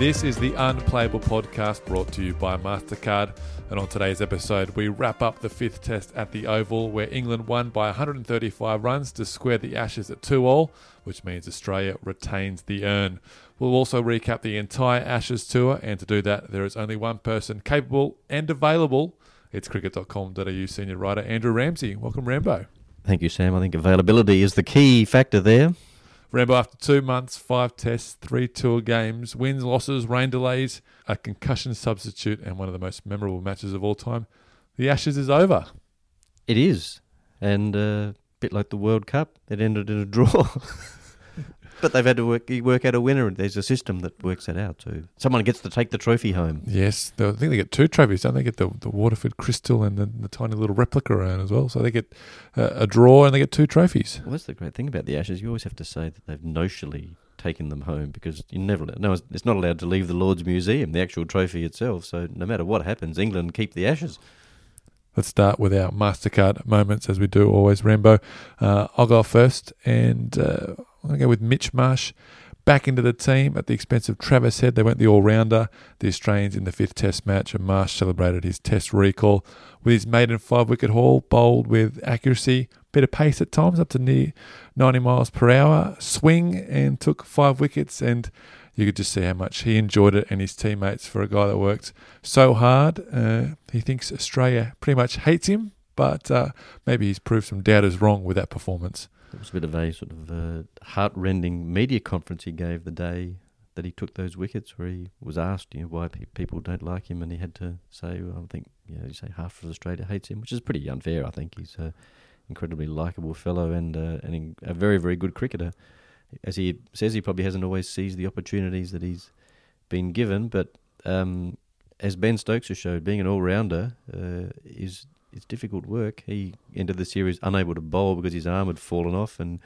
This is the Unplayable Podcast brought to you by MasterCard. And on today's episode, we wrap up the fifth test at the Oval, where England won by 135 runs to square the Ashes at 2 all, which means Australia retains the urn. We'll also recap the entire Ashes tour, and to do that, there is only one person capable and available. It's cricket.com.au senior writer Andrew Ramsey. Welcome, Rambo. Thank you, Sam. I think availability is the key factor there. Rambo, after two months, five tests, three tour games, wins, losses, rain delays, a concussion substitute, and one of the most memorable matches of all time, the Ashes is over. It is. And uh, a bit like the World Cup, it ended in a draw. but they've had to work, work out a winner, and there's a system that works that out too. Someone gets to take the trophy home. Yes, I think they get two trophies, don't they? Get the, the Waterford Crystal and the, the tiny little replica around as well. So they get uh, a draw and they get two trophies. Well, that's the great thing about the Ashes. You always have to say that they've notionally taken them home because you never no it's not allowed to leave the Lord's Museum, the actual trophy itself. So no matter what happens, England keep the Ashes. Let's start with our MasterCard moments as we do always, Rambo. Uh, I'll go first and uh, I'm going to go with Mitch Marsh back into the team at the expense of Travis Head. They went the all rounder, the Australians in the fifth test match, and Marsh celebrated his test recall with his maiden five wicket haul, bowled with accuracy, bit of pace at times, up to near 90 miles per hour, swing, and took five wickets. And you could just see how much he enjoyed it and his teammates for a guy that worked so hard. Uh, he thinks Australia pretty much hates him, but uh, maybe he's proved some doubters wrong with that performance. It was a bit of a sort of uh, heart-rending media conference he gave the day that he took those wickets, where he was asked, you know, why pe- people don't like him, and he had to say, well, I think, you know, you say half of Australia hates him, which is pretty unfair. I think he's an incredibly likable fellow and uh, and a very very good cricketer. As he says, he probably hasn't always seized the opportunities that he's been given, but um, as Ben Stokes has showed, being an all-rounder uh, is it's difficult work. He ended the series unable to bowl because his arm had fallen off, and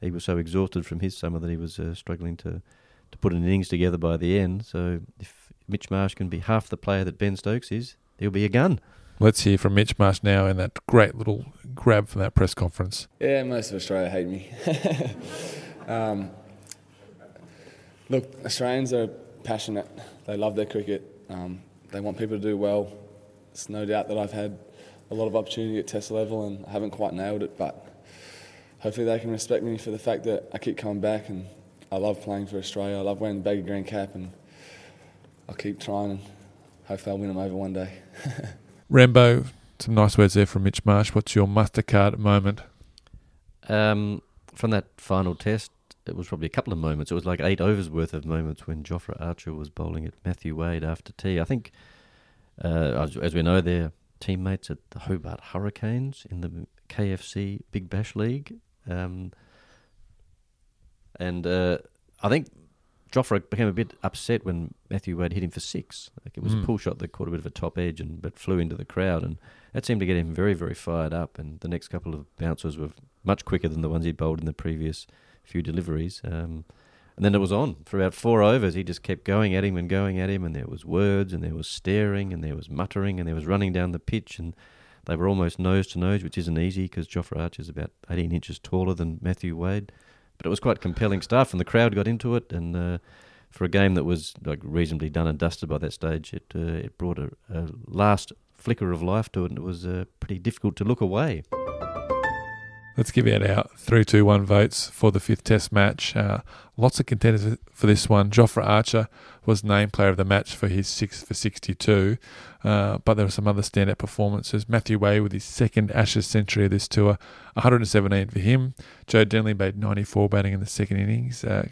he was so exhausted from his summer that he was uh, struggling to, to put an innings together by the end. So if Mitch Marsh can be half the player that Ben Stokes is, he'll be a gun. Let's hear from Mitch Marsh now in that great little grab from that press conference. Yeah, most of Australia hate me. um, look, Australians are passionate. They love their cricket. Um, they want people to do well. It's no doubt that I've had a lot of opportunity at test level and I haven't quite nailed it, but hopefully they can respect me for the fact that I keep coming back and I love playing for Australia. I love wearing the baggy green cap and I'll keep trying and hopefully I'll win them over one day. Rambo, some nice words there from Mitch Marsh. What's your Mastercard moment? Um, from that final test, it was probably a couple of moments. It was like eight overs worth of moments when Jofra Archer was bowling at Matthew Wade after tea. I think, uh, as, as we know, they're teammates at the Hobart Hurricanes in the KFC Big Bash League. Um, and uh, I think Jofra became a bit upset when Matthew Wade hit him for six. Like it was Mm. a pull shot that caught a bit of a top edge and but flew into the crowd, and that seemed to get him very, very fired up. And the next couple of bounces were much quicker than the ones he'd bowled in the previous few deliveries. Um, and then it was on for about four overs. He just kept going at him and going at him, and there was words, and there was staring, and there was muttering, and there was running down the pitch, and they were almost nose to nose, which isn't easy because Jofra is about 18 inches taller than Matthew Wade. But it was quite compelling stuff, and the crowd got into it. And uh, for a game that was like reasonably done and dusted by that stage, it uh, it brought a, a last flicker of life to it, and it was uh, pretty difficult to look away. Let's give it out our three, two, one votes for the fifth Test match. Uh, lots of contenders for this one. Jofra Archer was named Player of the Match for his six for sixty-two, uh, but there were some other standout performances. Matthew Wade with his second Ashes century of this tour, 117 for him. Joe Denley made 94 batting in the second innings. Uh,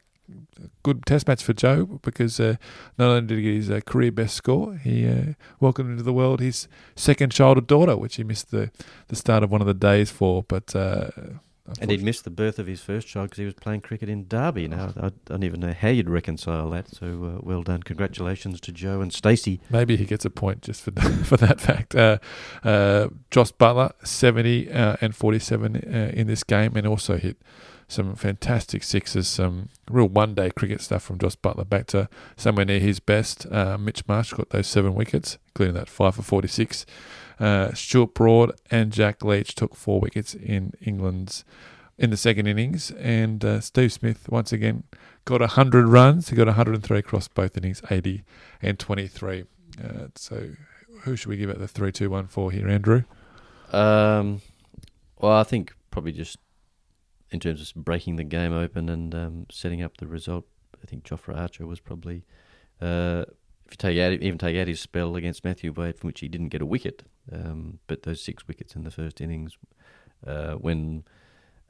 good test match for Joe because uh, not only did he get his uh, career best score, he uh, welcomed into the world his second childhood daughter, which he missed the, the start of one of the days for. But uh, And he'd missed the birth of his first child because he was playing cricket in Derby. Now, I don't even know how you'd reconcile that. So, uh, well done. Congratulations to Joe and Stacey. Maybe he gets a point just for for that fact. Uh, uh, Jos 70 uh, and 47 uh, in this game, and also hit some fantastic sixes, some real one day cricket stuff from Jos Buttler back to somewhere near his best. Uh, Mitch Marsh got those seven wickets, including that five for 46. Uh, Stuart Broad and Jack Leach took four wickets in England's in the second innings, and uh, Steve Smith once again got 100 runs. He got 103 across both innings, 80 and 23. Uh, so, who should we give it the three, two, one, four here, Andrew? Um, well, I think probably just in terms of breaking the game open and um, setting up the result, I think Jofra Archer was probably, uh, if you take out, even take out his spell against Matthew Wade, from which he didn't get a wicket, um, but those six wickets in the first innings, uh, when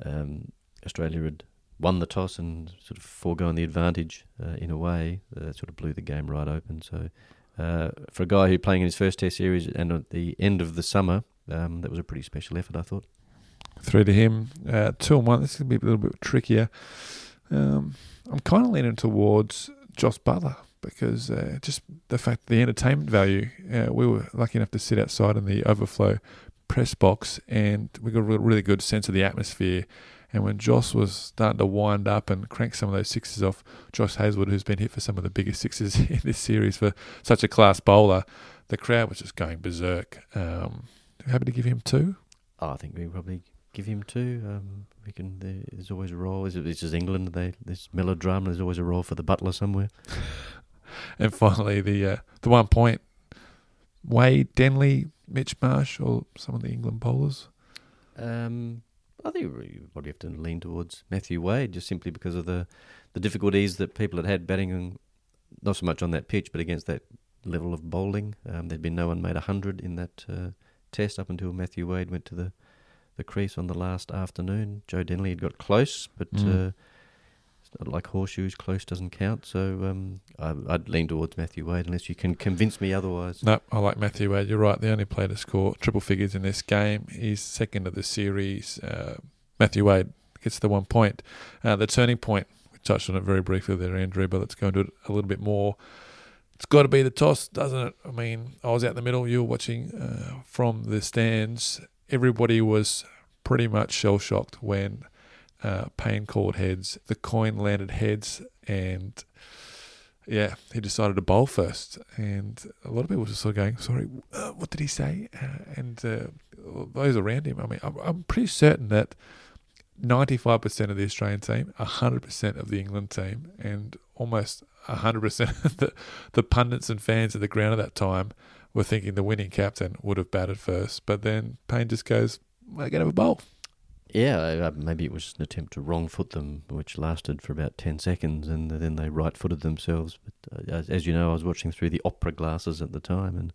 um, Australia had won the toss and sort of foregone the advantage uh, in a way, that sort of blew the game right open. So, uh, for a guy who playing in his first Test series and at the end of the summer, um, that was a pretty special effort, I thought. Three to him. Uh, two and one. This is going to be a little bit trickier. Um, I'm kind of leaning towards Jos Buttler because uh, just the fact the entertainment value. Uh, we were lucky enough to sit outside in the overflow press box and we got a really good sense of the atmosphere. And when Jos was starting to wind up and crank some of those sixes off, Josh Hazlewood, who's been hit for some of the biggest sixes in this series for such a class bowler, the crowd was just going berserk. Um, happy to give him two. Oh, I think we probably give him two. Um, we can. There's always a role. This is England. They, there's melodrama. There's always a role for the butler somewhere. and finally, the uh, the one point. Wade, Denley, Mitch Marsh, or some of the England bowlers. Um, I think you probably have to lean towards Matthew Wade, just simply because of the the difficulties that people had had batting, not so much on that pitch, but against that level of bowling. Um, there'd been no one made hundred in that uh, test up until Matthew Wade went to the the crease on the last afternoon. Joe Denley had got close, but mm. uh, it's not like horseshoes. Close doesn't count. So um, I, would lean towards Matthew Wade unless you can convince me otherwise. No, I like Matthew Wade. You're right. The only player to score triple figures in this game. He's second of the series. Uh, Matthew Wade gets the one point. Uh, the turning point. We touched on it very briefly there, Andrew, but let's go into it a little bit more. It's got to be the toss, doesn't it? I mean, I was out in the middle. You were watching uh, from the stands everybody was pretty much shell shocked when uh, Paine called heads. The coin landed heads, and yeah, he decided to bowl first. And a lot of people were just sort of going, "Sorry, uh, what did he say?" Uh, and uh, those around him. I mean, I'm, I'm pretty certain that. 95% of the Australian team, 100% of the England team, and almost 100% of the, the pundits and fans at the ground at that time were thinking the winning captain would have batted first, but then Paine just goes, "We're going to have a bowl." Yeah, maybe it was an attempt to wrong foot them, which lasted for about 10 seconds, and then they right footed themselves. But uh, as, as, you know, I was watching through the opera glasses at the time, and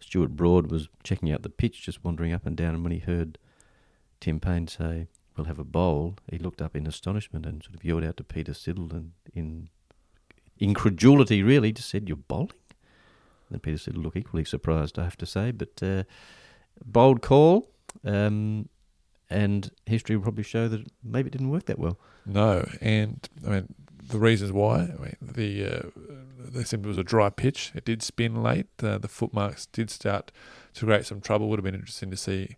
Stuart Broad was checking out the pitch, just wandering up and down. And when he heard Tim Paine say, We'll have a bowl, he looked up in astonishment and sort of yelled out to Peter Siddle, and in incredulity, really, just said, You're bowling? And Peter said, look equally surprised, I have to say. But uh, bold call. Um, and history will probably show that maybe it didn't work that well. No, and I mean the reasons why. I mean the uh, they said it was a dry pitch. It did spin late. Uh, the footmarks did start to create some trouble. Would have been interesting to see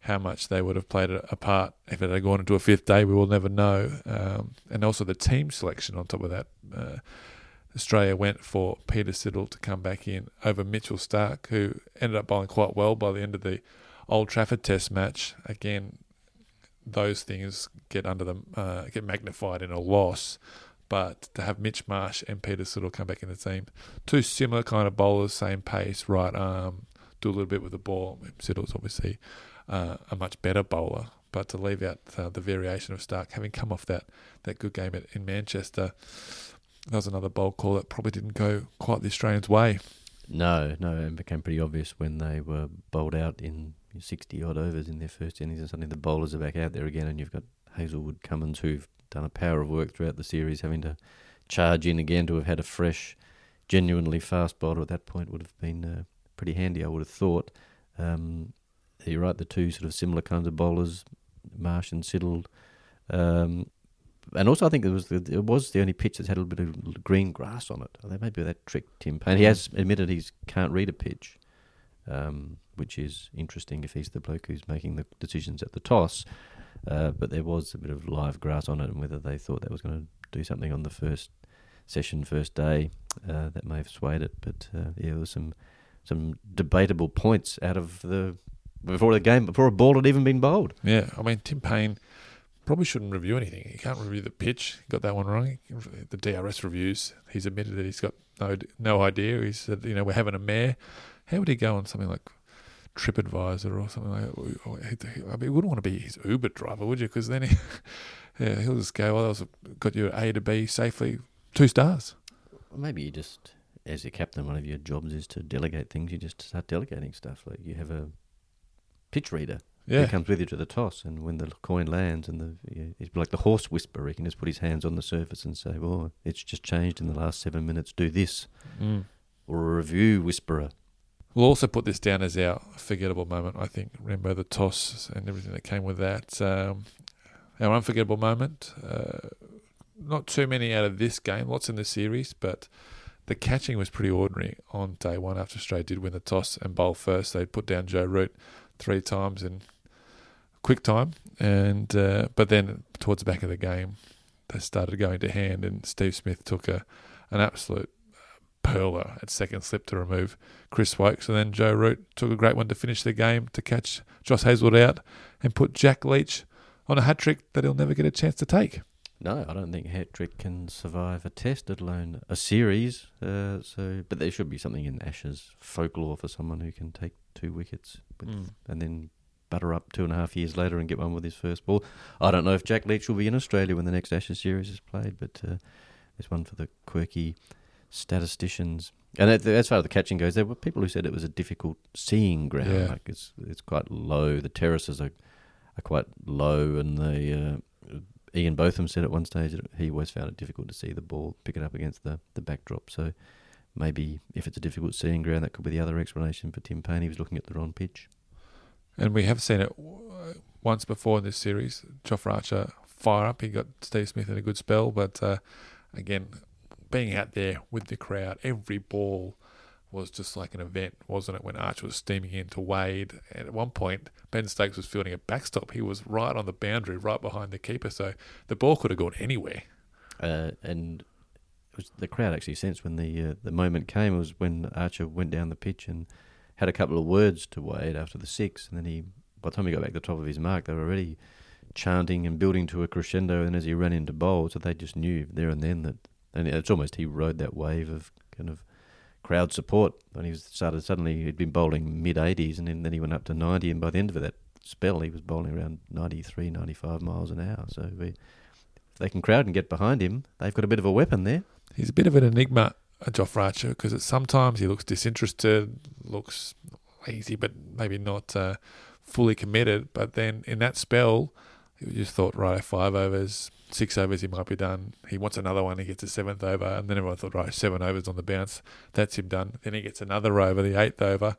how much they would have played a, part if it had gone into a fifth day. We will never know. Um, and also the team selection on top of that. Uh, Australia went for Peter Siddle to come back in over Mitchell Starc, who ended up bowling quite well by the end of the Old Trafford Test match. Again, those things get under them, uh, get magnified in a loss. But to have Mitch Marsh and Peter Siddle come back in the team, two similar kind of bowlers, same pace, right arm, do a little bit with the ball. Siddle's obviously uh, a much better bowler, but to leave out uh, the variation of Starc, having come off that that good game at, in Manchester, that was another bold call that probably didn't go quite the Australians' way. No, no, it became pretty obvious when they were bowled out in 60 odd overs in their first innings, and suddenly the bowlers are back out there again, and you've got Hazlewood Cummins who've done a power of work throughout the series, having to charge in again to have had a fresh, genuinely fast bowler at that point would have been uh, pretty handy, I would have thought. Um, you're right, the two sort of similar kinds of bowlers, Marsh and Siddle, Um, and also, I think it was the, it was the only pitch that's had a little bit of green grass on it. Maybe that tricked Tim Paine. He has admitted he can't read a pitch, um, which is interesting if he's the bloke who's making the decisions at the toss. Uh, but there was a bit of live grass on it, and whether they thought that was going to do something on the first session, first day, uh, that may have swayed it. But uh, yeah, there was some some debatable points out of the before the game, before a ball had even been bowled. Yeah, I mean Tim Paine probably shouldn't review anything. He can't review the pitch. Got that one wrong. The DRS reviews. He's admitted that he's got no no idea. He said, you know, we're having a mare. How would he go on something like TripAdvisor or something like that? I mean, you wouldn't want to be his Uber driver, would you? Because then he, yeah, he'll just go, well, that got you A to B safely, two stars. Maybe you just, as a captain, one of your jobs is to delegate things. You just start delegating stuff. Like you have a pitch reader yeah. He comes with you to the toss, and when the coin lands, and the he's like the horse whisperer. He can just put his hands on the surface and say, "Well, it's just changed in the last seven minutes. Do this," mm. or a review whisperer. We'll also put this down as our forgettable moment. I think Rambo the toss and everything that came with that. Um, our unforgettable moment. Uh, not too many out of this game. Lots in the series, but the catching was pretty ordinary on day one after Australia did win the toss and bowl first. They put down Joe Root three times and quick time, and uh, but then towards the back of the game, they started going to hand, and Steve Smith took a an absolute pearler at second slip to remove Chris Woakes, and then Joe Root took a great one to finish the game to catch Josh Hazlewood out and put Jack Leach on a hat trick that he'll never get a chance to take. No, I don't think hat trick can survive a test, let alone a series. Uh, so, but there should be something in Ashes folklore for someone who can take two wickets with, mm. and then butter up two and a half years later and get one with his first ball. I don't know if Jack Leach will be in Australia when the next Ashes series is played, but uh, there's one for the quirky statisticians. And as far as the catching goes, there were people who said it was a difficult seeing ground. Yeah. Like it's it's quite low. The terraces are are quite low, and the uh, Ian Botham said at one stage that he always found it difficult to see the ball, pick it up against the the backdrop. So maybe if it's a difficult seeing ground, that could be the other explanation for Tim Paine. He was looking at the wrong pitch. And we have seen it once before in this series. Jofra Archer fire up. He got Steve Smith in a good spell, but uh, again, being out there with the crowd, every ball was just like an event, wasn't it? When Archer was steaming into Wade, and at one point Ben Stokes was fielding a backstop. He was right on the boundary, right behind the keeper, so the ball could have gone anywhere. Uh, and the crowd actually sensed when the uh, the moment came. Was when Archer went down the pitch and had a couple of words to Wade after the six, and then he, by the time he got back to the top of his mark, they were already chanting and building to a crescendo. And as he ran into bowl, so they just knew there and then that, and it's almost he rode that wave of kind of crowd support when he started. Suddenly, he'd been bowling mid 80s, and then, then he went up to 90, and by the end of that spell, he was bowling around 93, 95 miles an hour. So we, if they can crowd and get behind him, they've got a bit of a weapon there. He's a bit of an enigma a Jofra Archer because sometimes he looks disinterested, looks lazy, but maybe not uh, fully committed. But then in that spell, you just thought, right, five overs, six overs, he might be done. He wants another one, he gets a seventh over, and then everyone thought, right, seven overs on the bounce, that's him done. Then he gets another over, the eighth over.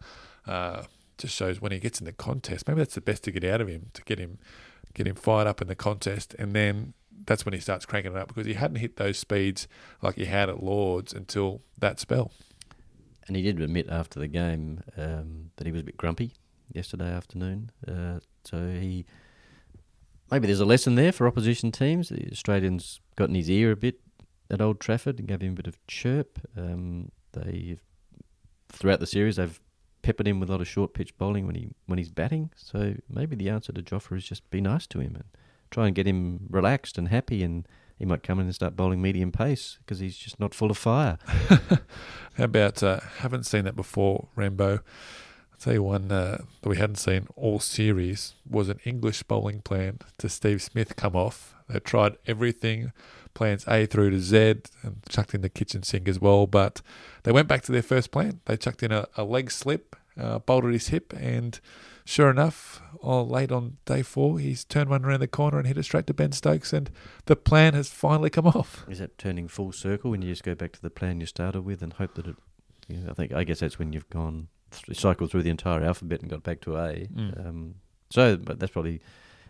Uh, just shows when he gets in the contest, maybe that's the best to get out of him, to get him get him fired up in the contest, and then that's when he starts cranking it up because he hadn't hit those speeds like he had at Lords until that spell. And he did admit after the game um, that he was a bit grumpy yesterday afternoon. Uh, so he maybe there's a lesson there for opposition teams. The Australians got in his ear a bit at Old Trafford and gave him a bit of chirp. Um, they throughout the series they've peppered him with a lot of short pitch bowling when he when he's batting. So maybe the answer to Jofra is just be nice to him and try and get him relaxed and happy, and he might come in and start bowling medium pace because he's just not full of fire. How about uh, haven't seen that before, Rambo? I'll tell you one uh, that we hadn't seen all series was an English bowling plan to Steve Smith come off. They tried everything, plans A through to Z, and chucked in the kitchen sink as well. But they went back to their first plan. They chucked in a, a leg slip, uh, bolted his hip, and Sure enough, oh, late on day four, he's turned one around the corner and hit it straight to Ben Stokes, and the plan has finally come off. Is that turning full circle when you just go back to the plan you started with and hope that it? You know, I think I guess that's when you've gone th- cycled through the entire alphabet and got back to A. Mm. Um, so, but that's probably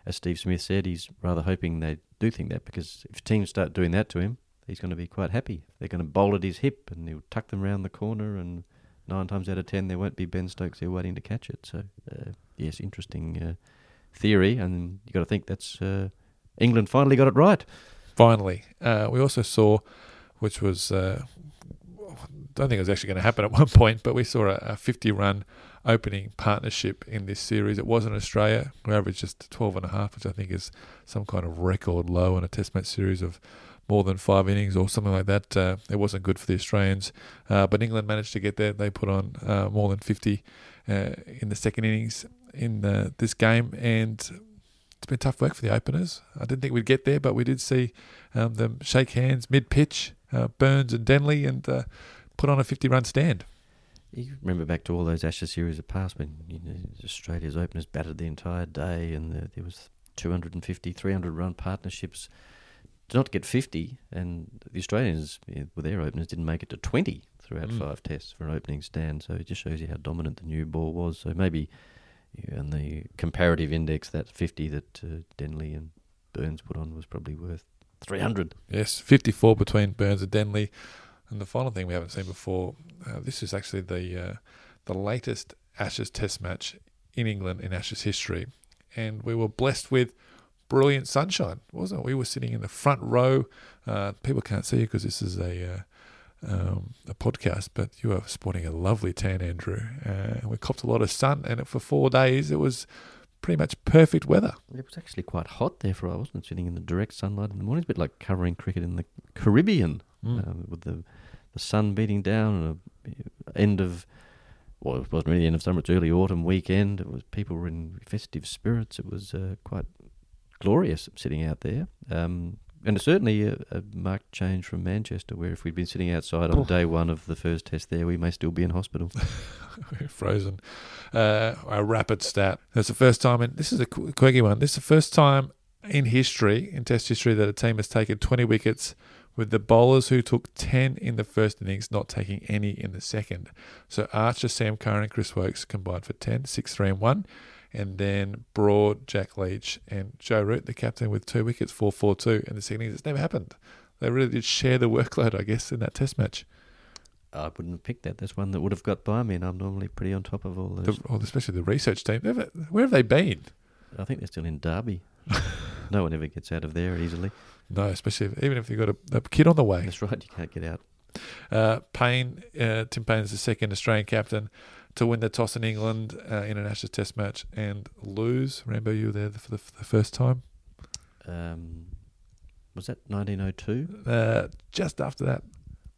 as Steve Smith said, he's rather hoping they do think that because if teams start doing that to him, he's going to be quite happy. They're going to bowl at his hip and he'll tuck them round the corner, and nine times out of ten, there won't be Ben Stokes there waiting to catch it. So, uh, yes, interesting uh, theory, and you've got to think that's uh, England finally got it right. Finally, uh, we also saw, which was. Uh, don't think it was actually going to happen at one point, but we saw a, a 50 run opening partnership in this series. It was in Australia. We averaged just 12 and a half, which I think is some kind of record low in a test match series of more than five innings or something like that. Uh, it wasn't good for the Australians, uh, but England managed to get there. They put on uh, more than 50 uh, in the second innings in uh, this game, and it's been tough work for the openers. I didn't think we'd get there, but we did see um, them shake hands mid pitch, uh, Burns and Denley, and put on a 50 run stand. You remember back to all those Ashes series of past when you know, Australia's openers batted the entire day and the, there was 250, 300 run partnerships to not get 50, and the Australians with their openers didn't make it to 20 throughout mm. five tests for an opening stand. So it just shows you how dominant the new ball was. So maybe in the comparative index, that 50 that uh, Denley and Burns put on was probably worth 300. Yes, 54 between Burns and Denley. And the final thing we haven't seen before, uh, this is actually the uh, the latest Ashes Test match in England in Ashes history, and we were blessed with brilliant sunshine, wasn't it? We were sitting in the front row. Uh, people can't see you because this is a uh, um, a podcast, but you are sporting a lovely tan, Andrew. Uh, we copped a lot of sun, and for four days it was pretty much perfect weather. It was actually quite hot there for I wasn't sitting in the direct sunlight in the morning. It's a bit like covering cricket in the Caribbean mm. um, with the the sun beating down and a end of well, it wasn't really the end of summer. It's early autumn weekend. It was people were in festive spirits. It was uh, quite glorious sitting out there. Um, and certainly a, a, marked change from Manchester, where if we'd been sitting outside on day one of the first test there, we may still be in hospital. We're frozen. Uh, a rapid stat. That's the first time, and this is a quirky one. This is the first time in history, in Test history, that a team has taken 20 wickets with the bowlers who took 10 in the first innings not taking any in the second. So Archer, Sam Curran, and Chris Woakes combined for 10, 6, 3, and 1 and then Broad, Jack Leach, and Joe Root, the captain, with two wickets, 4 4 2 in the second innings. It's never happened. They really did share the workload, I guess, in that test match. I wouldn't have picked that. That's one that would have got by me, and I'm normally pretty on top of all those. The, well, especially the research team. Where have they been? I think they're still in Derby. no one ever gets out of there easily. No, especially if, even if you've got a, a, kid on the way. That's right, you can't get out. Uh, Paine, uh, Tim Paine is the second Australian captain to win the toss in England uh, in an Ashes Test match and lose. Rambo, you were there for the, for the first time. Um, was that 1902? Uh, just after that.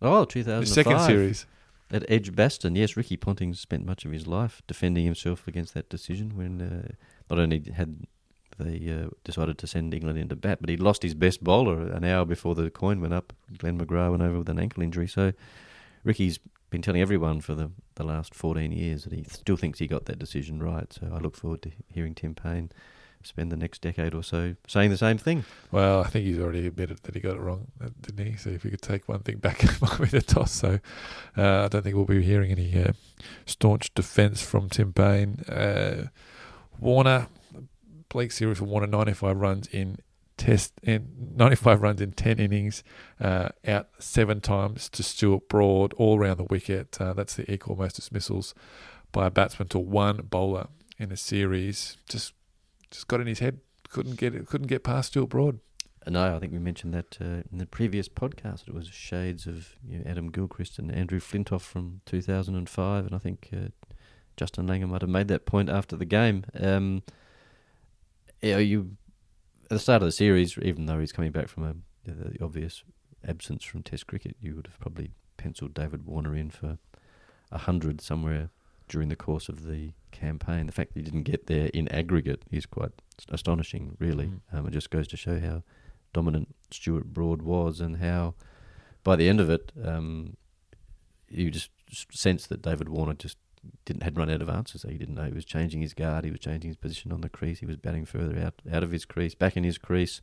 Oh, 2005. The second series. At Edgbaston, yes, Ricky Ponting spent much of his life defending himself against that decision when uh, not only had they uh, decided to send England into bat, but he lost his best bowler an hour before the coin went up. Glenn McGrath went over with an ankle injury. So Ricky's been telling everyone for the, the last 14 years that he still thinks he got that decision right. So I look forward to hearing Tim Paine spend the next decade or so saying the same thing. Well, I think he's already admitted that he got it wrong, uh, didn't he? So if we could take one thing back, it might be the toss. So uh, I don't think we'll be hearing any uh, staunch defence from Tim Paine. Uh, Warner, Blake series for Warner, 95 runs in test in 95 runs in 10 innings, uh, out seven times to Stuart Broad, all around the wicket. Uh, that's the equal most dismissals by a batsman to one bowler in a series. Just just got in his head. Couldn't get it. Couldn't get past Stuart Broad. No, I think we mentioned that uh, in the previous podcast. It was shades of you know, Adam Gilchrist and Andrew Flintoff from 2005, and I think uh, Justin Langer might have made that point after the game. Um, you, you the start of the series, even though he's coming back from a the obvious absence from Test cricket, you would have probably penciled David Warner in for a hundred somewhere during the course of the campaign. The fact that he didn't get there in aggregate is quite astonishing, really. Mm. Um, it just goes to show how dominant Stuart Broad was and how, by the end of it, um, you just sense that David Warner just didn't had run out of answers. He didn't know he was changing his guard. He was changing his position on the crease. He was batting further out out of his crease, back in his crease,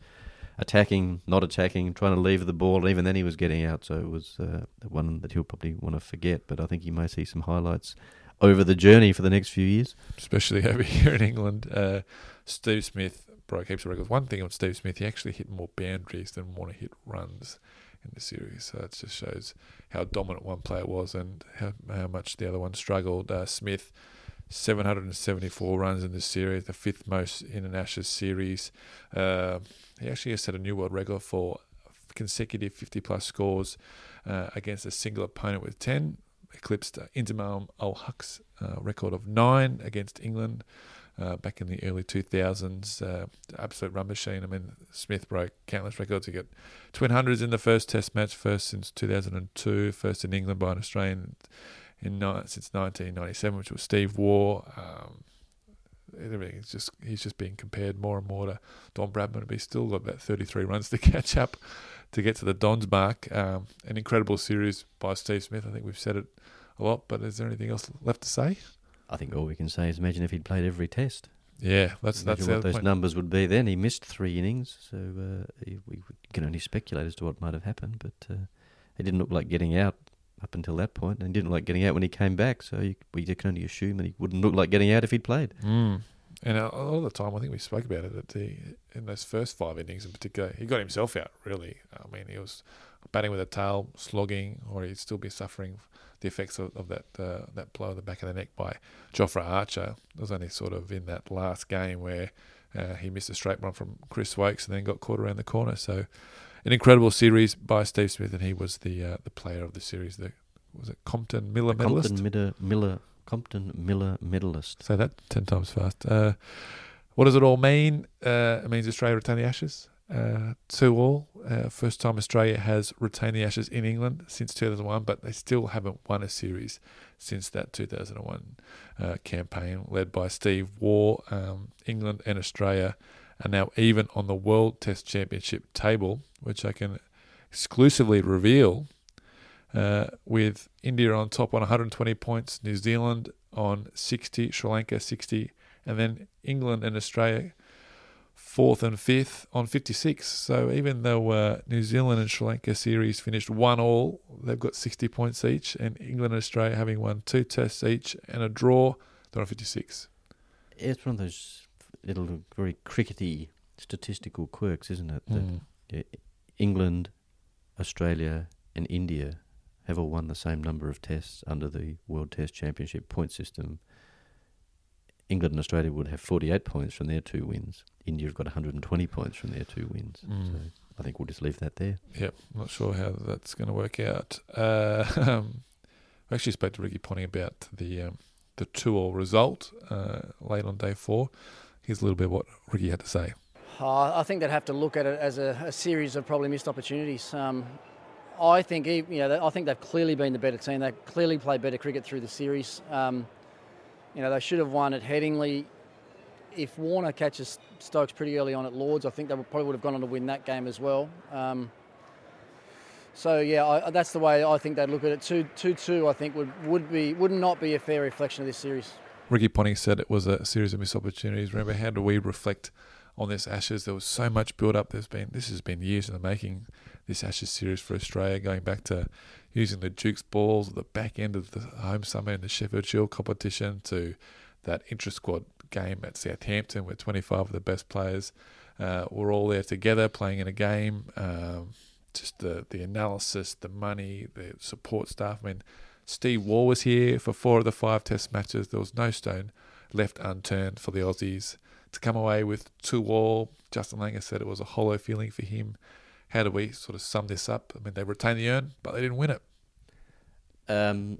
attacking, not attacking, trying to leave the ball. And even then, he was getting out. So it was uh, one that he'll probably want to forget. But I think he may see some highlights over the journey for the next few years, especially over here in England. Uh, Steve Smith broke heaps of records. One thing on Steve Smith, he actually hit more boundaries than Warner hit runs in the series. So it just shows how dominant one player was and how, how much the other one struggled. Uh, Smith, 774 runs in this series, the fifth most in an Ashes series. Uh, he actually has set a new world record for consecutive 50 plus scores uh, against a single opponent with 10, eclipsed Ul Haq's uh, record of 9 against England. Uh, back in the early 2000s, uh, absolute run machine. I mean, Smith broke countless records. He got twin hundreds in the first Test match, first since 2002, first in England by an Australian in since 1997, which was Steve Waugh. Um, just he's just being compared more and more to Don Bradman, but he's still got about 33 runs to catch up to get to the Don's mark. Um, an incredible series by Steve Smith. I think we've said it a lot, but is there anything else left to say? I think all we can say is imagine if he'd played every test. Yeah, that's imagine that's what those point. numbers would be. Then he missed three innings, so uh, we can only speculate as to what might have happened. But uh, he didn't look like getting out up until that point, and he didn't like getting out when he came back. So you, we can only assume that he wouldn't look like getting out if he'd played. Mm. And a lot of the time, I think we spoke about it that the, in those first five innings in particular, he got himself out. Really, I mean, he was batting with a tail, slogging, or he'd still be suffering the effects of, of that uh, that blow in the back of the neck by Jofra Archer. It was only sort of in that last game where uh, he missed a straight one from Chris Woakes and then got caught around the corner. So, an incredible series by Steve Smith, and he was the uh, the player of the series. The was it Compton Miller medalist? Compton Miller, Miller Compton Miller medalist. Say that ten times fast. Uh, what does it all mean? Uh, it means Australia retain the Ashes. Uh, two all. Uh, first time Australia has retained the Ashes in England since 2001, but they still haven't won a series since that 2001 uh, campaign led by Steve Waugh. Um, England and Australia are now even on the World Test Championship table, which I can exclusively reveal. Uh, with India on top on 120 points, New Zealand on 60, Sri Lanka 60, and then England and Australia fourth and fifth on 56. So even though uh, New Zealand and Sri Lanka series finished one all, they've got 60 points each, and England and Australia having won two tests each and a draw, they're on 56. It's one of those little very crickety statistical quirks, isn't it? That Mm. England, Australia, and India have all won the same number of tests under the World Test Championship point system. England and Australia would have 48 points from their two wins. India have got 120 points from their two wins. Mm. So I think we'll just leave that there. Yep, not sure how that's going to work out. Uh, um, I actually spoke to Ricky Ponting about the um, the two all result uh, late on day four. Here's a little bit of what Ricky had to say. Uh, I think they'd have to look at it as a, a series of probably missed opportunities. Um, I think you know I think they've clearly been the better team. They clearly played better cricket through the series. Um, you know they should have won at Headingley. If Warner catches Stokes pretty early on at Lords, I think they probably would have gone on to win that game as well. Um, so yeah, I, that's the way I think they'd look at it. Two, two, two. I think would would be would not be a fair reflection of this series. Ricky Ponting said it was a series of missed opportunities. Remember, how do we reflect on this Ashes? There was so much build up. There's been this has been years in the making. This Ashes series for Australia, going back to using the Duke's balls at the back end of the home summer in the Sheffield Shield competition to that intra squad game at Southampton, where 25 of the best players uh, were all there together playing in a game. Um, just the the analysis, the money, the support staff. I mean, Steve Waugh was here for four of the five Test matches. There was no stone left unturned for the Aussies to come away with two all. Justin Langer said it was a hollow feeling for him. How do we sort of sum this up? I mean, they retained the urn, but they didn't win it. Um,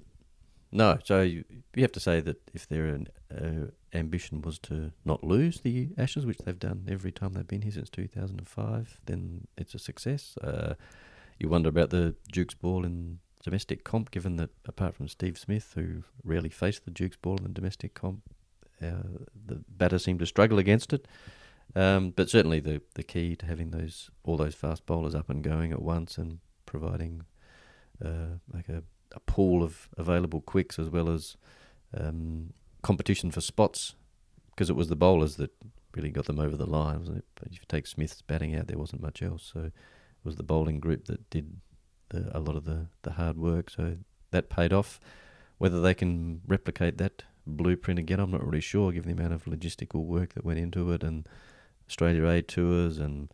no, so you, you have to say that if their uh, ambition was to not lose the Ashes, which they've done every time they've been here since 2005, then it's a success. Uh, you wonder about the Duke's ball in domestic comp, given that apart from Steve Smith, who rarely faced the Duke's ball in the domestic comp, the batter seemed to struggle against it. Um, but certainly the the key to having those all those fast bowlers up and going at once and providing uh, like a, a pool of available quicks as well as um, competition for spots because it was the bowlers that really got them over the line. Wasn't it? But if you take Smith's batting out, there wasn't much else. So it was the bowling group that did the, a lot of the, the hard work. So that paid off. Whether they can replicate that blueprint again, I'm not really sure, given the amount of logistical work that went into it and Australia A tours and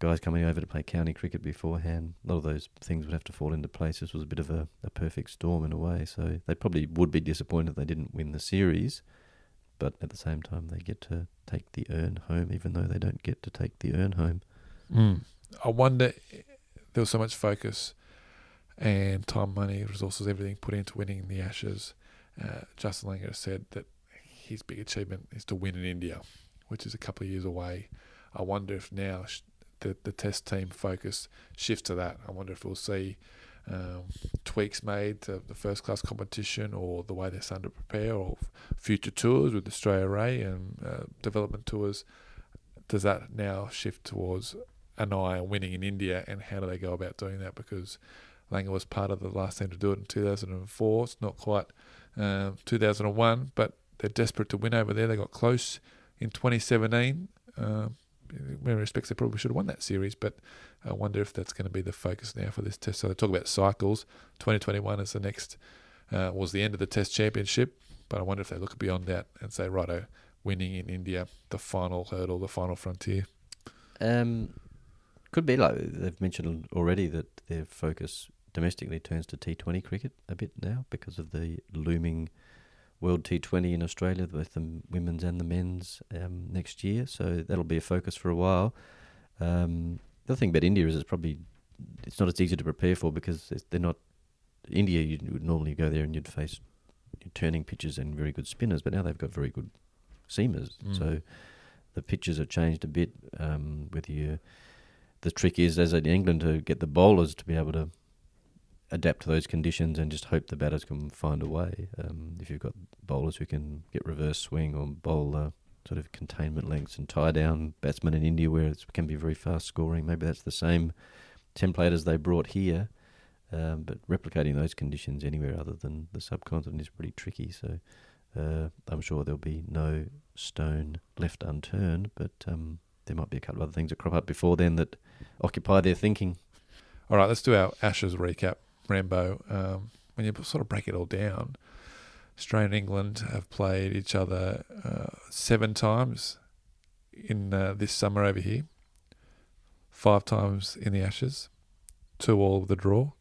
guys coming over to play county cricket beforehand. A lot of those things would have to fall into place. This was a bit of a, a perfect storm in a way. So they probably would be disappointed they didn't win the series, but at the same time they get to take the urn home, even though they don't get to take the urn home. Mm. I wonder there was so much focus and time, money, resources, everything put into winning the Ashes. Uh, Justin Langer said that his big achievement is to win in India, which is a couple of years away. I wonder if now the, the test team focus shifts to that. I wonder if we'll see um, tweaks made to the first class competition or the way they're starting to prepare or future tours with Australia A and uh, development tours. Does that now shift towards an eye on winning in India and how do they go about doing that? Because Langer was part of the last team to do it in 2004. It's not quite um, 2001, but they're desperate to win over there. They got close in 2017. Um, in many respects, they probably should have won that series, but I wonder if that's going to be the focus now for this test. So they talk about cycles. 2021 is the next, uh, was the end of the Test Championship, but I wonder if they look beyond that and say, righto, winning in India, the final hurdle, the final frontier. Um, could be like they've mentioned already that their focus domestically turns to T20 cricket a bit now because of the looming World T20 in Australia, both the women's and the men's um, next year. So that'll be a focus for a while. Um, the other thing about India is it's probably it's not as easy to prepare for because they're not India. You would normally go there and you'd face turning pitches and very good spinners, but now they've got very good seamers. Mm. So the pitches have changed a bit. Um, whether you the trick is, as in England, to get the bowlers to be able to adapt to those conditions and just hope the batters can find a way. Um, if you've got bowlers who can get reverse swing or bowl uh, sort of containment lengths and tie down batsmen in India where it can be very fast scoring, maybe that's the same template as they brought here. Um, but replicating those conditions anywhere other than the subcontinent is pretty tricky. So uh, I'm sure there'll be no stone left unturned, but um, there might be a couple of other things that crop up before then that occupy their thinking. All right, let's do our Ashes recap. Rambo, um, when you sort of break it all down, Australia and England have played each other uh, seven times in uh, this summer over here, five times in the Ashes, two all of the draw,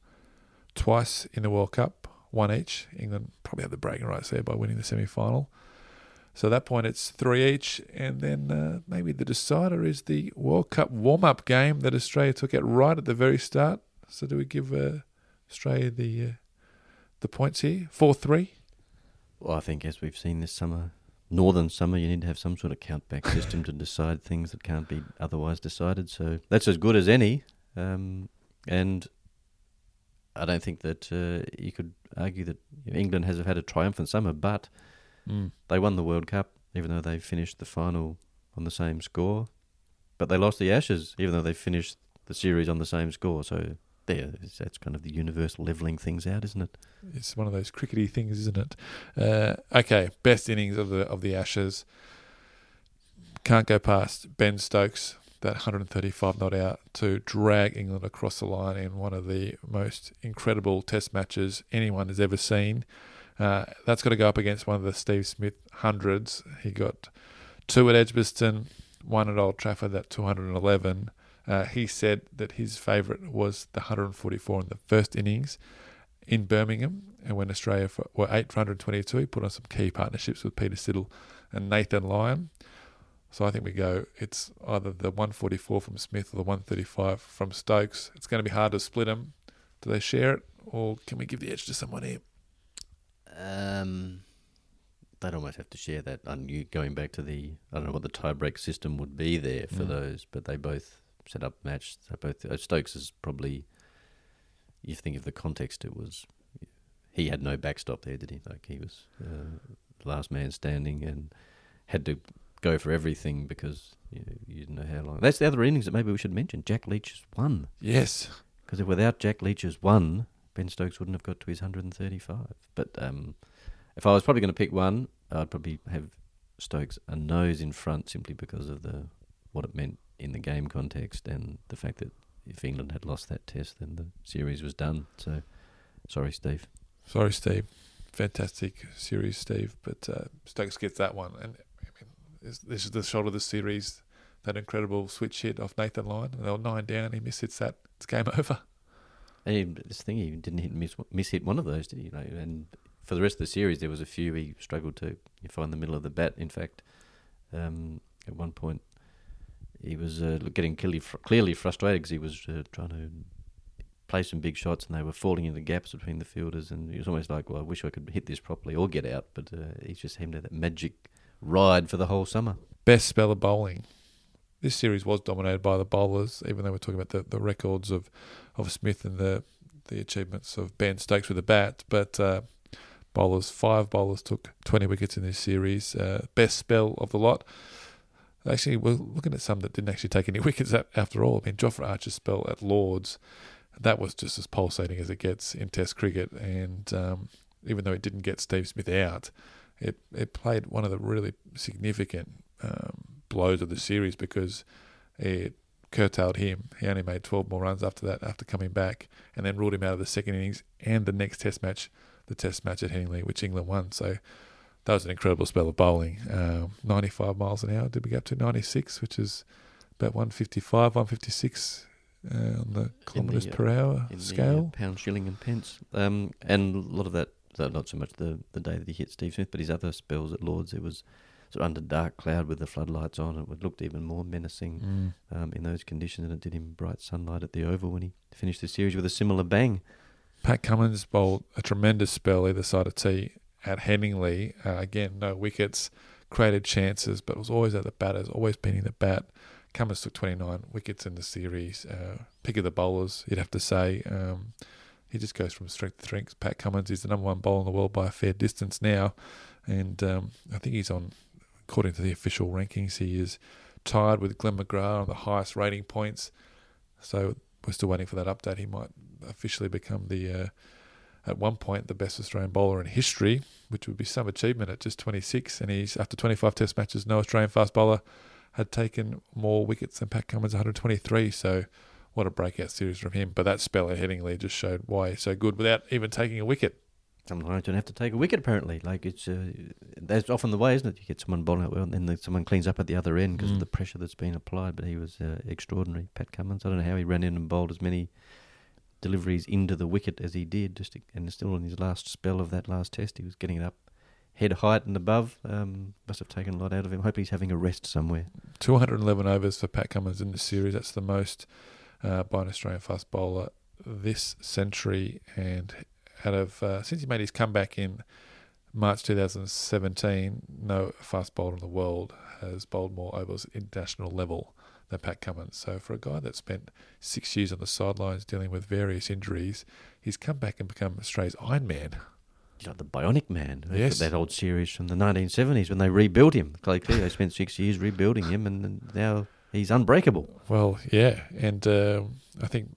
twice in the World Cup, one each. England probably have the bragging rights there by winning the semi final. So at that point, it's three each, and then uh, maybe the decider is the World Cup warm up game that Australia took out right at the very start. So do we give uh, Australia the uh, the points here? Four three. Well, I think as we've seen this summer, northern summer, you need to have some sort of countback system to decide things that can't be otherwise decided. So that's as good as any. Um, and I don't think that uh, you could argue that England has had a triumphant summer, but mm. they won the World Cup, even though they finished the final on the same score. But they lost the Ashes, even though they finished the series on the same score. So there, that's kind of the universal levelling things out, isn't it? It's one of those crickety things, isn't it? Uh, okay, best innings of the of the Ashes. Can't go past Ben Stokes, that 135 not out to drag England across the line in one of the most incredible Test matches anyone has ever seen. Uh, that's got to go up against one of the Steve Smith hundreds. He got two at Edgbaston, one at Old Trafford, that 211. Uh, he said that his favourite was the 144 in the first innings in Birmingham, and when Australia for, were 822, he put on some key partnerships with Peter Siddle and Nathan Lyon. So I think we go. It's either the 144 from Smith or the 135 from Stokes. It's going to be hard to split them. Do they share it, or can we give the edge to someone here? Um, they'd almost have to share that. Going back to the, I don't know what the tiebreak system would be there for mm. those, but they both set up match. So both uh, Stokes is probably. You think of the context, it was he had no backstop there, did he? Like he was uh, last man standing and had to go for everything because you, know, you didn't know how long. That's the other innings that maybe we should mention. Jack Leach has won. Yes, because without Jack Leach's one, Ben Stokes wouldn't have got to his 135. But um, if I was probably going to pick one, I'd probably have Stokes a nose in front simply because of the what it meant in the game context and the fact that if England had lost that test, then the series was done. So, sorry, Steve. Sorry, Steve. Fantastic series, Steve. But uh, Stokes gets that one, and I mean, this, this is the shot of the series. that incredible switch hit off Nathan Lyon. And they were nine down. He miss hits that. It's game over. And this thing, he didn't hit miss, miss hit one of those, did he? You know, and for the rest of the series, there was a few he struggled to find the middle of the bat. In fact, um, at one point, he was uh, getting clearly, fr- clearly frustrated because he was uh, trying to play some big shots and they were falling in the gaps between the fielders. And he was almost like, well, I wish I could hit this properly or get out. But uh, he just seemed to have that magic ride for the whole summer. Best spell of bowling. This series was dominated by the bowlers, even though we're talking about the, the records of, of Smith and the the achievements of Ben Stokes with the bat. But uh, bowlers, five bowlers took 20 wickets in this series. Uh, best spell of the lot. Actually, we're looking at some that didn't actually take any wickets after all. I mean, Jofra Archer's spell at Lords, that was just as pulsating as it gets in Test cricket. And um, even though it didn't get Steve Smith out, it, it played one of the really significant um, blows of the series because it curtailed him. He only made 12 more runs after that, after coming back, and then ruled him out of the second innings and the next Test match, the Test match at Headingley, which England won. So that was an incredible spell of bowling. Um, 95 miles an hour. Did we get up to 96, which is about 155, 156 uh, on the kilometres per hour scale? The, uh, pound, shilling, and pence. Um, and a lot of that, not so much the, the day that he hit Steve Smith, but his other spells at Lords, it was sort of under dark cloud with the floodlights on. It looked even more menacing mm. um, in those conditions than it did in bright sunlight at the Oval when he finished the series with a similar bang. Pat Cummins bowled a tremendous spell either side of tea at Headingley. Uh, again, no wickets, created chances, but was always at the batters, always beating the bat. Cummins took 29 wickets in the series. Uh, pick of the bowlers, you'd have to say. Um, he just goes from strength to strength. Pat Cummins is the number one bowler in the world by a fair distance now. And um, I think he's on, according to the official rankings, he is tied with Glenn McGrath on the highest rating points. So we're still waiting for that update. He might officially become the uh, at one point the best Australian bowler in history, which would be some achievement at just 26. And he's after 25 Test matches, no Australian fast bowler had taken more wickets than Pat Cummins, 123. So what a breakout series from him. But that spell at Headingley just showed why he's so good without even taking a wicket. Sometimes you don't have to take a wicket. Apparently, like it's uh, that's often the way, isn't it? You get someone bowling out well, and then the, someone cleans up at the other end because mm. of the pressure that's been applied. But he was uh, extraordinary, Pat Cummins. I don't know how he ran in and bowled as many deliveries into the wicket as he did, just and still in his last spell of that last test, he was getting it up head height and above. Um, must have taken a lot out of him. Hope he's having a rest somewhere. 211 overs for Pat Cummins in the series. That's the most uh, by an Australian fast bowler this century. And out of uh, since he made his comeback in March 2017, no fast bowler in the world has bowled more overs at international level than Pat Cummins. So for a guy that spent six years on the sidelines dealing with various injuries, he's come back and become Australia's Iron Man. You know, the Bionic Man. Yes. That old series from the 1970s when they rebuilt him. Clearly, they spent six years rebuilding him, and now he's unbreakable. Well, yeah, and uh, I think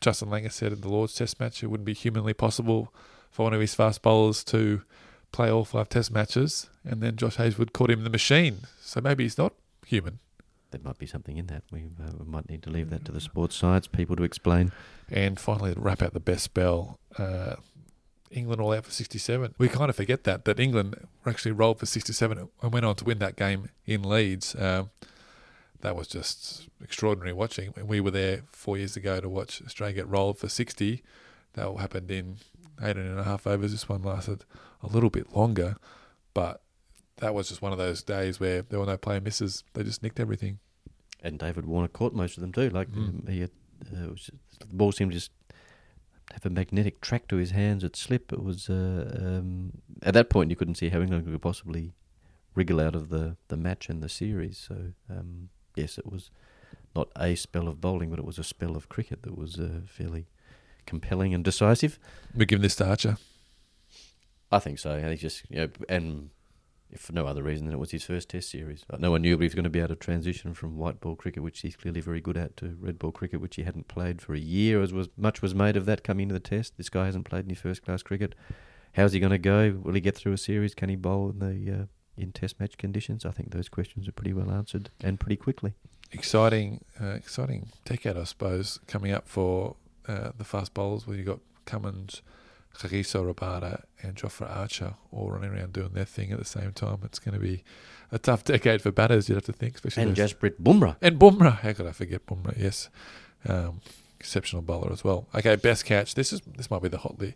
Justin Langer said in the Lord's Test match it wouldn't be humanly possible for one of his fast bowlers to play all five Test matches, and then Josh Hazlewood called him the machine. So maybe he's not human there might be something in that. We, uh, we might need to leave that to the sports science people to explain. And finally, to wrap out the best spell, uh, England all out for 67. We kind of forget that, that England actually rolled for 67 and went on to win that game in Leeds. Um, that was just extraordinary watching. We were there four years ago to watch Australia get rolled for 60, that all happened in 18 and a half overs. This one lasted a little bit longer, but that was just one of those days where there were no player misses. They just nicked everything. And David Warner caught most of them too. Like mm. he had, uh, just, the ball seemed to just have a magnetic track to his hands at slip. It was uh, um, at that point you couldn't see how England could possibly wriggle out of the, the match and the series. So um, yes, it was not a spell of bowling, but it was a spell of cricket that was uh, fairly compelling and decisive. We give this to Archer. I think so. I think just you know, and if for no other reason than it was his first Test series. No one knew if he was going to be able to transition from white ball cricket, which he's clearly very good at, to red ball cricket, which he hadn't played for a year. As was much was made of that coming into the Test. This guy hasn't played any first class cricket. How's he going to go? Will he get through a series? Can he bowl in the uh, in Test match conditions? I think those questions are pretty well answered and pretty quickly. Exciting, uh, exciting decade, I suppose, coming up for uh, the fast bowlers. Where you have got Cummins Kagiso Rabada and Jofra Archer all running around doing their thing at the same time. It's going to be a tough decade for batters, you'd have to think. Especially And Jasprit Bumrah. and Bumrah. How could I forget Bumrah? Yes. Um, exceptional bowler as well. Okay, best catch. This is this might be the hotly,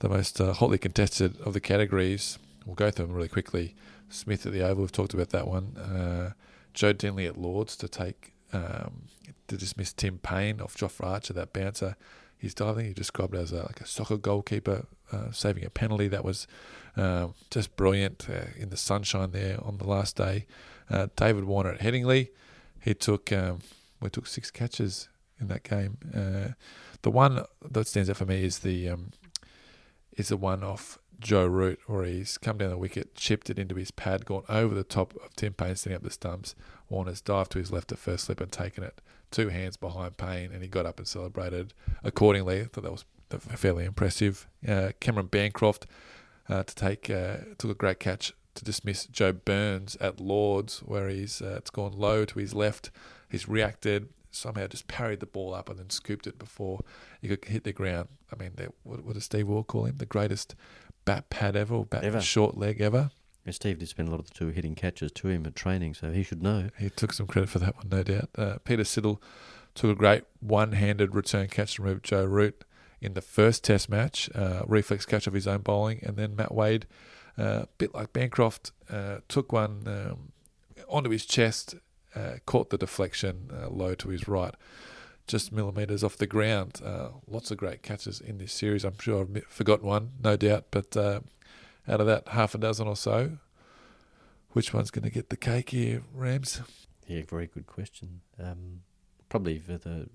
the most uh, hotly contested of the categories. We'll go through them really quickly. Smith at the Oval. We've talked about that one. Uh, Joe Denley at Lords to take um, to dismiss Tim Paine off Jofra Archer. That bouncer. He's diving. He described it as a, like a soccer goalkeeper uh, saving a penalty. That was um, just brilliant uh, in the sunshine there on the last day. Uh, David Warner at Headingley. He took um, we took six catches in that game. Uh, the one that stands out for me is the um, is the one off Joe Root where he's come down the wicket, chipped it into his pad, gone over the top of Tim Paine, setting up the stumps. Warner's dived to his left at first slip and taken it two hands behind Paine, and he got up and celebrated accordingly. I thought that was fairly impressive. Uh, Cameron Bancroft uh, to take uh, took a great catch to dismiss Joe Burns at Lords, where he's uh, it's gone low to his left. He's reacted somehow, just parried the ball up and then scooped it before he could hit the ground. I mean, what, what does Steve Waugh call him? The greatest bat pad ever, or bat Ever. short leg ever. And Steve did spend a lot of the two hitting catches to him at training, so he should know. He took some credit for that one, no doubt. Uh, Peter Siddle took a great one-handed return catch to remove Joe Root in the first Test match, uh, reflex catch of his own bowling, and then Matt Wade, uh, a bit like Bancroft, uh, took one um, onto his chest, uh, caught the deflection uh, low to his right, just millimetres off the ground. Uh, lots of great catches in this series. I'm sure I've forgotten one, no doubt, but uh, out of that half a dozen or so, which one's going to get the cake here, Rams? Yeah, very good question. Um, probably for the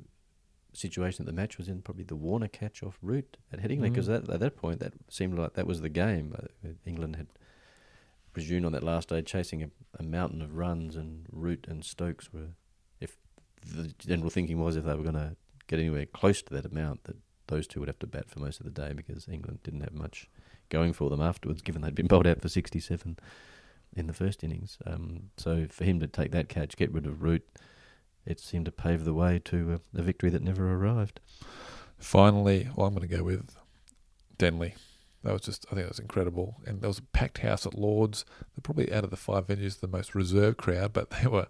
situation that the match was in, probably the Warner catch off Root at Headingley, because Mm. at that point that seemed like that was the game. Uh, England had presumed on that last day chasing a, a mountain of runs, and Root and Stokes were. The general thinking was if they were going to get anywhere close to that amount, that those two would have to bat for most of the day because England didn't have much going for them afterwards, given they'd been bowled out for 67 in the first innings. Um, so for him to take that catch, get rid of Root, it seemed to pave the way to a, a victory that never arrived. Finally, well, I'm going to go with Denley. That was just, I think it was incredible. And there was a packed house at Lords. They're probably out of the five venues the most reserved crowd, but they were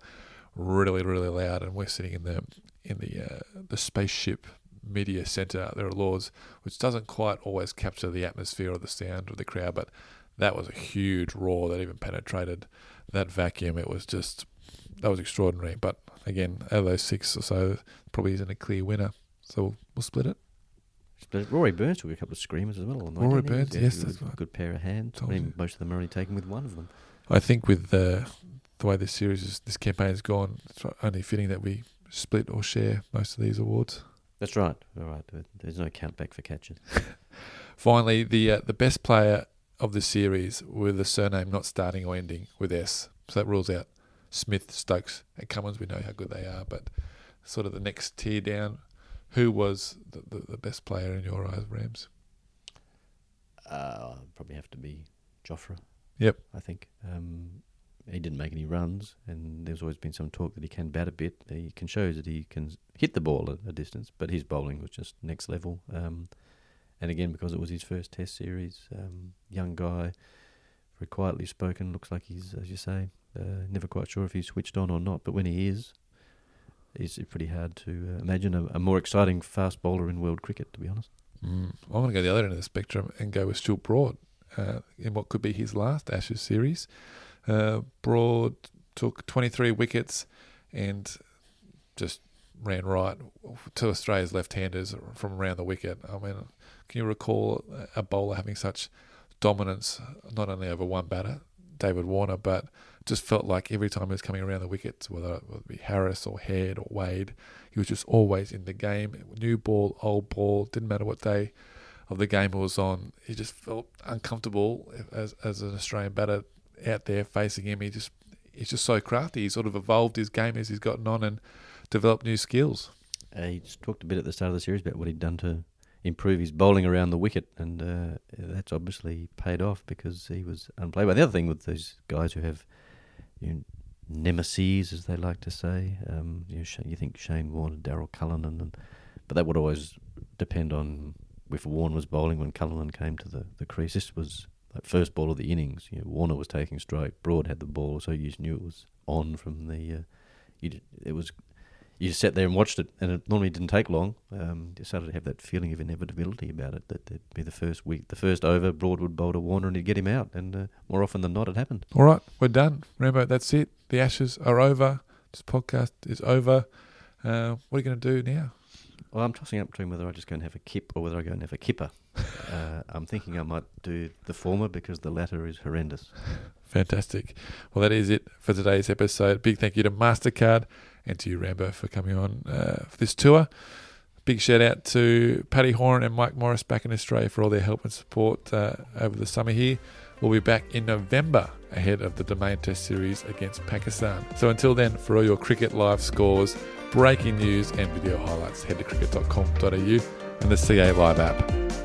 really, really loud. And we're sitting in the in the uh, the spaceship media centre out there at Lords, which doesn't quite always capture the atmosphere or the sound of the crowd, but that was a huge roar that even penetrated that vacuum. It was just that was extraordinary. But again, out of those six or so, probably isn't a clear winner. So we'll, we'll split it. But Rory Burns took a couple of screamers as well. on Rory Burns, Yeah, yes, that's a right. good pair of hands. I mean, most of them are only taken with one of them. I think with the the way this series is, this campaign has gone, it's only fitting that we split or share most of these awards. That's right. All right. There's no count back for catches. Finally, the uh, the best player of the series with a surname not starting or ending with S. So that rules out Smith, Stokes, and Cummins. We know how good they are, but sort of the next tier down. Who was the, the, the best player in your eyes, Rams? Uh, probably have to be Jofra. Yep. I think. Um, he didn't make any runs, and there's always been some talk that he can bat a bit. He can show that he can hit the ball at a distance, but his bowling was just next level. Um, and again, because it was his first Test series, um, young guy, very quietly spoken. Looks like he's, as you say, uh, never quite sure if he's switched on or not. But when he is, it's pretty hard to uh, imagine a, a more exciting fast bowler in world cricket. To be honest. Mm, I'm going to go the other end of the spectrum and go with Stuart Broad uh, in what could be his last Ashes series. Uh, Broad took 23 wickets and just ran right to Australia's left-handers from around the wicket. I mean, can you recall a bowler having such dominance not only over one batter, David Warner, but just felt like every time he was coming around the wickets, whether it be Harris or Head or Wade, he was just always in the game. New ball, old ball, didn't matter what day of the game it was on. He just felt uncomfortable as as an Australian batter out there facing him. He just he's just so crafty. He sort of evolved his game as he's gotten on and developed new skills. Uh, he just talked a bit at the start of the series about what he'd done to improve his bowling around the wicket, and uh, that's obviously paid off because he was unplayable. The other thing with those guys who have you know, nemesis, as they like to say, um, you, know, you think Shane Warne, Daryl Cullinan, and but that would always depend on if Warne was bowling when Cullinan came to the, the crease. This was like first ball of the innings. You know, Warner was taking strike. Broad had the ball, so you just knew it was on from the. Uh, you, it was you just sat there and watched it, and it normally didn't take long. Um, you started to have that feeling of inevitability about it that it'd be the first week, the first over, Broad would bowl to Warner and he'd get him out, and uh, more often than not, it happened. All right, we're done. Remember, that's it. The Ashes are over. This podcast is over. Uh, what are you going to do now? Well, I'm tossing up between whether I just go and have a kip or whether I go and have a kipper. uh, I'm thinking I might do the former because the latter is horrendous. Fantastic. Well, that is it for today's episode. Big thank you to MasterCard and to you, Rambo, for coming on uh, for this tour. Big shout out to Paddy Horan and Mike Morris back in Australia for all their help and support uh, over the summer here. We'll be back in November ahead of the Domain Test Series against Pakistan. So until then, for all your cricket live scores, breaking news, and video highlights, head to cricket.com.au and the CA Live app.